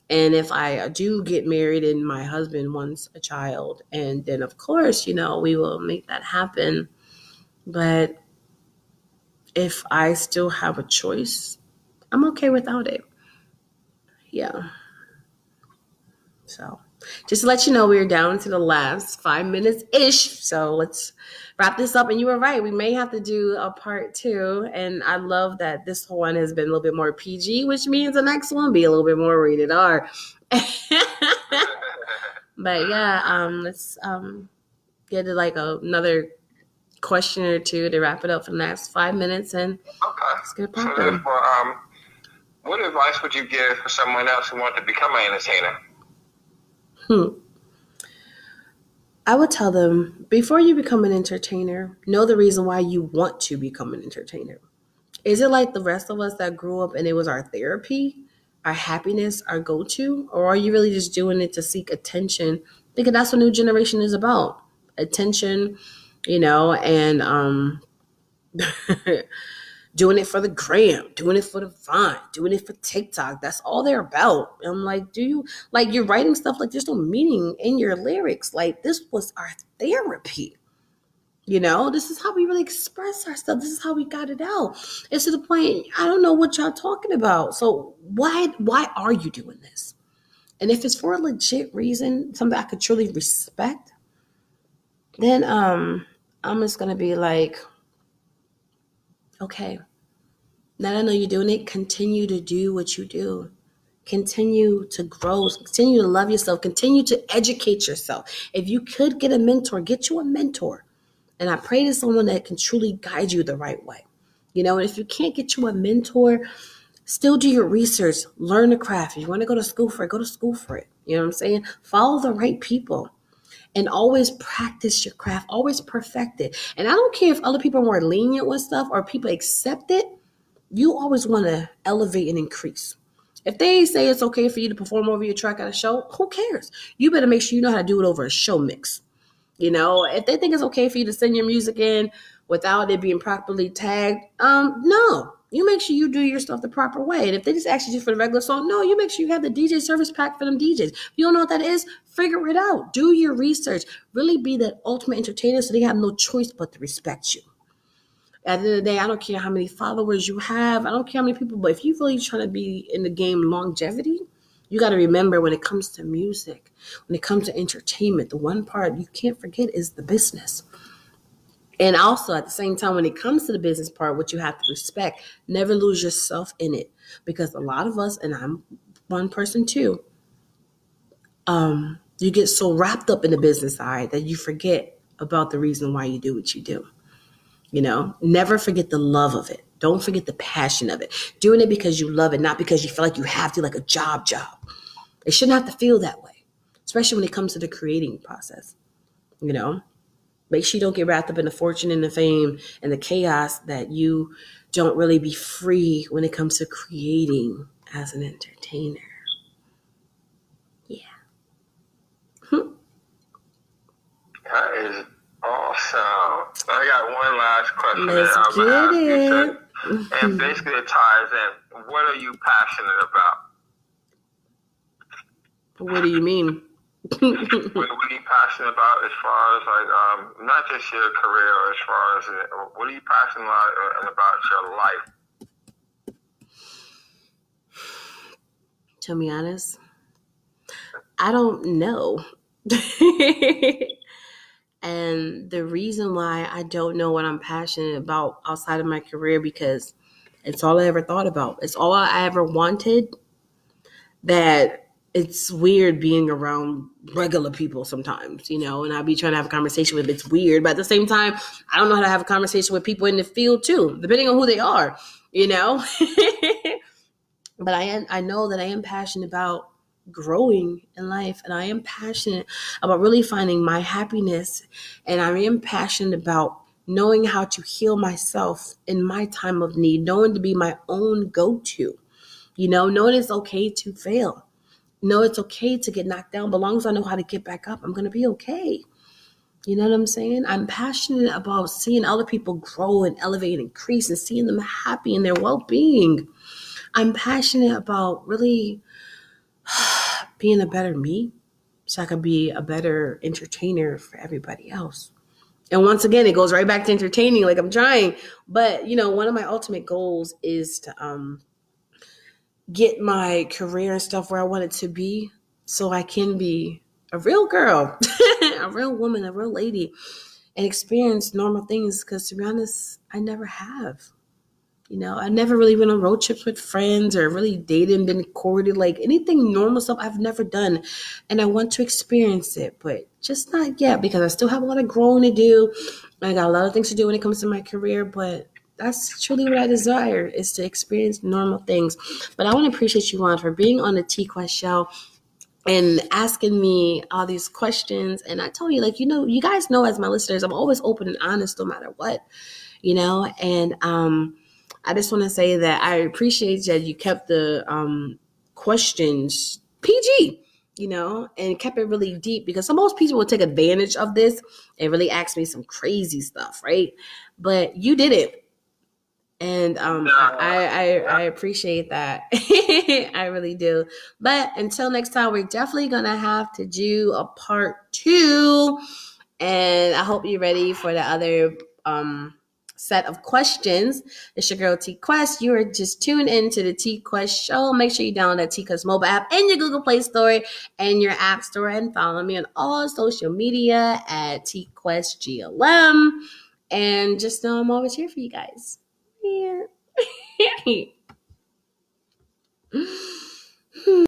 And if I do get married and my husband wants a child, and then of course, you know, we will make that happen. But if I still have a choice, I'm okay without it. Yeah. So just to let you know, we are down to the last five minutes ish. So let's wrap this up. And you were right, we may have to do a part two. And I love that this one has been a little bit more PG, which means the next one be a little bit more rated R. but yeah, um, let's um, get to like a, another question or two to wrap it up for the next five minutes and okay. let's get popping. So um, what advice would you give for someone else who wants to become an entertainer? Hmm. I would tell them before you become an entertainer, know the reason why you want to become an entertainer. Is it like the rest of us that grew up and it was our therapy, our happiness, our go to? Or are you really just doing it to seek attention? Because that's what new generation is about attention, you know, and um, doing it for the gram, doing it for the Vine, doing it for TikTok. That's all they're about. I'm like, do you like you're writing stuff like there's no meaning in your lyrics? Like this was our therapy. You know, this is how we really express ourselves. This is how we got it out. It's to the point I don't know what y'all talking about. So why why are you doing this? And if it's for a legit reason, something I could truly respect, then um I'm just gonna be like, okay, now that I know you're doing it, continue to do what you do. Continue to grow, continue to love yourself, continue to educate yourself. If you could get a mentor, get you a mentor. And I pray to someone that can truly guide you the right way. You know, and if you can't get you a mentor, still do your research, learn the craft. If you want to go to school for it, go to school for it. You know what I'm saying? Follow the right people and always practice your craft, always perfect it. And I don't care if other people are more lenient with stuff or people accept it you always want to elevate and increase. If they say it's okay for you to perform over your track at a show, who cares? You better make sure you know how to do it over a show mix. You know, if they think it's okay for you to send your music in without it being properly tagged, um, no. You make sure you do your stuff the proper way. And if they just ask you for the regular song, no, you make sure you have the DJ service pack for them DJs. If you don't know what that is, figure it out. Do your research. Really be that ultimate entertainer so they have no choice but to respect you. At the end of the day, I don't care how many followers you have. I don't care how many people, but if you're really trying to be in the game longevity, you got to remember when it comes to music, when it comes to entertainment, the one part you can't forget is the business. And also at the same time, when it comes to the business part, what you have to respect, never lose yourself in it. Because a lot of us, and I'm one person too, um, you get so wrapped up in the business side that you forget about the reason why you do what you do. You know, never forget the love of it. Don't forget the passion of it. Doing it because you love it, not because you feel like you have to, like a job job. It shouldn't have to feel that way, especially when it comes to the creating process. You know, make sure you don't get wrapped up in the fortune and the fame and the chaos that you don't really be free when it comes to creating as an entertainer. Yeah. Hmm. That is Awesome. I got one last question Let's that I'm going to ask you. To, and basically, it ties in. What are you passionate about? What do you mean? what, what are you passionate about as far as like um, not just your career, or as far as what are you passionate about, uh, about your life? To be honest, I don't know. And the reason why I don't know what I'm passionate about outside of my career because it's all I ever thought about. It's all I ever wanted. That it's weird being around regular people sometimes, you know, and I'll be trying to have a conversation with it's weird, but at the same time, I don't know how to have a conversation with people in the field too, depending on who they are, you know. but I am, I know that I am passionate about growing in life and I am passionate about really finding my happiness and I am passionate about knowing how to heal myself in my time of need, knowing to be my own go-to. You know, knowing it's okay to fail. Know it's okay to get knocked down, but as long as I know how to get back up, I'm gonna be okay. You know what I'm saying? I'm passionate about seeing other people grow and elevate and increase and seeing them happy in their well-being. I'm passionate about really being a better me so I could be a better entertainer for everybody else. And once again, it goes right back to entertaining. Like I'm trying, but you know, one of my ultimate goals is to um, get my career and stuff where I want it to be, so I can be a real girl, a real woman, a real lady, and experience normal things. Because to be honest, I never have. You know, I never really went on road trips with friends or really dated and been courted, like anything normal stuff I've never done. And I want to experience it, but just not yet because I still have a lot of growing to do. I got a lot of things to do when it comes to my career, but that's truly what I desire is to experience normal things. But I want to appreciate you, Juan, for being on the T Quest show and asking me all these questions. And I told you, like, you know, you guys know as my listeners, I'm always open and honest no matter what, you know, and um I just want to say that I appreciate that you kept the um, questions PG, you know, and kept it really deep because some most people will take advantage of this and really ask me some crazy stuff, right? But you did it. And um, I, I I appreciate that. I really do. But until next time, we're definitely gonna have to do a part two. And I hope you're ready for the other um set of questions. It's your girl T Quest. You are just tuned in to the T Quest show. Make sure you download that T Quest mobile app in your Google Play Store and your App Store and follow me on all social media at T Quest GLM. And just know I'm always here for you guys. Yeah. Hmm.